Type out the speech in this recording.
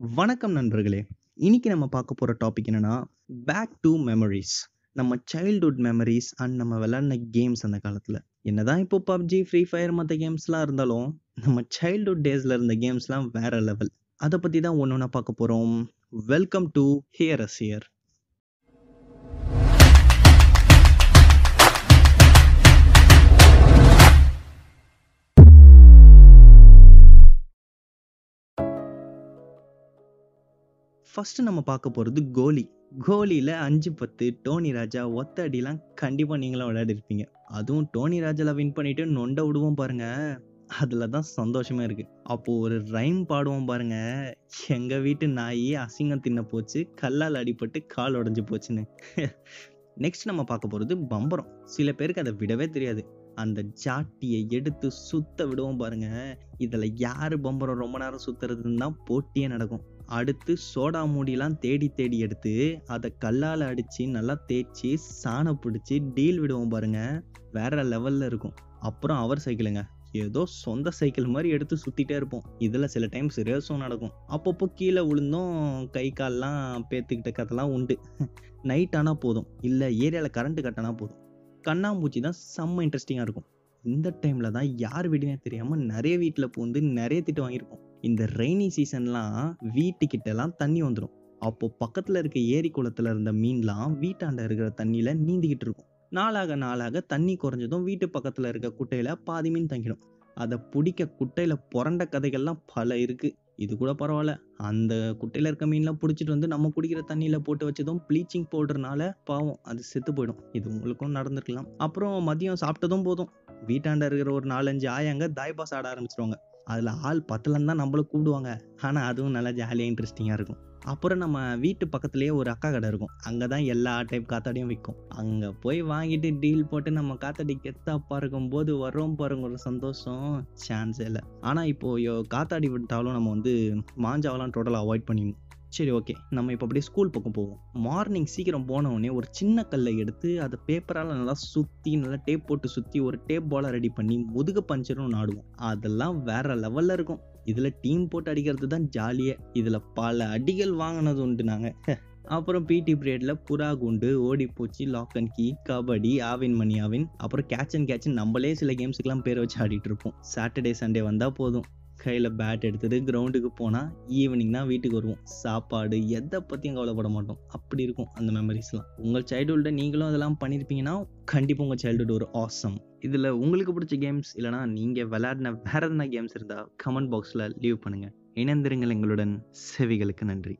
வணக்கம் நண்பர்களே. இன்னைக்கு நம்ம பார்க்க போகிற டாபிக் என்னென்னா பேக் டு மெமரிஸ் நம்ம சைல்ட்ஹுட் மெமரிஸ் அண்ட் நம்ம விளையாடின கேம்ஸ் அந்த காலத்தில். என்ன தான் இப்போ பப்ஜி ஃப்ரீ ஃபயர் மற்ற கேம்ஸ்லாம் இருந்தாலும் நம்ம சைல்ட்ஹுட் டேஸில் இருந்த கேம்ஸ்லாம் வேறு லெவல் அதை பற்றி தான் ஒன்று ஒன்றா பார்க்க போகிறோம் welcome to here as here first நம்ம பார்க்க போகிறது கோலி. கோலியில் அஞ்சு பத்து டோனி ராஜா ஒத்த அடிலாம் கண்டிப்பாக நீங்களும் விளையாடிருப்பீங்க அதுவும் டோனி ராஜாவில் வின் பண்ணிவிட்டு நொண்ட விடுவோம் பாருங்கள் அதில் தான் சந்தோஷமாக இருக்குது அப்போது ஒரு ரைம் பாடுவோம் பாருங்கள் எங்கள் வீட்டு நாய் அசிங்கம் தின்ன போச்சு கல்லால் அடிபட்டு கால் உடஞ்சி போச்சுன்னு. நெக்ஸ்ட் நம்ம பார்க்க போகிறது பம்பரம். சில பேருக்கு அதை விடவே தெரியாது. அந்த ஜாட்டியை எடுத்து சுத்த விடுவோம் பாருங்க. இதில் யார் பம்பரம் ரொம்ப நேரம் சுத்துறதுன்னு தான் போட்டியே நடக்கும். அடுத்து சோடா மூடிலாம் தேடி தேடி எடுத்து அதை கல்லால் அடித்து நல்லா தேய்ச்சி சாணை பிடிச்சி டீல் விடுவோம் பாருங்கள் வேற லெவலில் இருக்கும். அப்புறம் அவர் சைக்கிளுங்க. ஏதோ சொந்த சைக்கிள் மாதிரி எடுத்து சுற்றிட்டே இருப்போம். இதில் சில டைம்ஸ் ரேஸும் நடக்கும். அப்பப்போ கீழே விழுந்தும் கை கால்லாம் பேத்துக்கிட்ட கதைலாம் உண்டு. நைட் ஆனால் போதும். இல்லை ஏரியாவில் கரண்ட்டு கட்டினா போதும். கண்ணாம்பூச்சி தான் செம்ம இன்ட்ரெஸ்டிங்காக இருக்கும். இந்த டைமில் தான் யார் வீடுனே தெரியாமல் நிறைய வீட்டில் பூந்து நிறைய திட்டு வாங்கியிருப்போம். இந்த ரெய்னி சீசன்லாம் வீட்டுக்கிட்டலாம் தண்ணி வந்துடும் அப்போ பக்கத்தில் இருக்க ஏரி குளத்தில் இருந்த மீன்லாம் வீட்டாண்ட இருக்கிற தண்ணியில் நீந்திக்கிட்டு இருக்கும். நாளாக நாளாக தண்ணி குறைஞ்சதும் வீட்டு பக்கத்தில் இருக்க குட்டையில் பாதி மீன் தங்கிடும். அதை பிடிக்க குட்டையில் புரண்ட கதைகள்லாம் பல இருக்குது இது கூட பரவாயில்ல. அந்த குட்டையில் இருக்க மீன்லாம் பிடிச்சிட்டு வந்து நம்ம குடிக்கிற தண்ணியில் போட்டு வச்சதும் ப்ளீச்சிங் பவுடர்னால பாவம் அது செத்து போயிடும். இது உங்களுக்கும் நடந்திருக்கலாம். அப்புறம் மதியம் சாப்பிட்டதும் போதும். வீட்டாண்ட இருக்கிற ஒரு நாலஞ்சு ஆயாங்க தாய்பாஸ் ஆட ஆரம்பிச்சிருவாங்க. அதில் ஆள் பத்தலன்னு தான் நம்மளும் கூப்பிடுவாங்க. ஆனால் அதுவும் நல்லா ஜாலியாக இன்ட்ரெஸ்டிங்காக இருக்கும். அப்புறம் நம்ம வீட்டு பக்கத்துலேயே ஒரு அக்கா கடை இருக்கும். அங்கே தான் எல்லா டைப் காத்தாடியும் விற்கும் அங்கே போய் வாங்கிட்டு டீல் போட்டு நம்ம காத்தாடி கெத்தா பறக்கும் போது வரோம் பாருங்க ஒரு சந்தோஷம். சான்ஸே இல்லை. ஆனால் இப்போ காத்தாடி விட்டாலும் நம்ம வந்து மாஞ்சாவெல்லாம் டோட்டலாக அவாய்ட் பண்ணிடணும். சரி ஓகே நம்ம இப்போ அப்படியே ஸ்கூல் பக்கம் போவோம். மார்னிங் சீக்கிரம் போனவுடனே ஒரு சின்ன கல்லை எடுத்து அதை பேப்பரால் நல்லா சுற்றி நல்லா டேப் போட்டு சுற்றி ஒரு டேப் பாலை ரெடி பண்ணி முதுகு பஞ்சரும் நாடுவோம் அதெல்லாம் வேற லெவலில் இருக்கும். இதில் டீம் போட்டு அடிக்கிறது தான் ஜாலியே. இதில் பல அடிகள் வாங்கினது உண்டு நாங்கள் அப்புறம் பிடி பீரியடில் புறா குண்டு ஓடிப்போச்சு லாக் அண்ட் கீ கபடி ஆவின் மணி ஆவின் அப்புறம் கேட்ச் அண்ட் கேட்ச் நம்மளே சில கேம்ஸுக்கெல்லாம் பேர் வச்சு ஆடிட்டு இருப்போம். சாட்டர்டே சண்டே வந்தால் போதும். கையில் பேட் எடுத்துட்டு கிரவுண்டுக்கு போனால் ஈவினிங் தான் வீட்டுக்கு வருவோம். சாப்பாடு எதை பற்றியும் கவலைப்பட மாட்டோம். அப்படி இருக்கும் அந்த மெமரிஸ்லாம் உங்கள் சைல்டுஹுட்டை நீங்களும் அதெல்லாம் பண்ணியிருப்பீங்கன்னா கண்டிப்பாக உங்கள் சைல்டுஹுட் ஒரு ஆசம் இதில் உங்களுக்கு பிடிச்ச கேம்ஸ் இல்லைனா நீங்கள் விளையாடின வேற எதனா கேம்ஸ் இருந்தால் கமெண்ட் பாக்ஸில் லீவ் பண்ணுங்கள் இணைந்திருங்கள் எங்களுடன் செவிகளுக்கு நன்றி.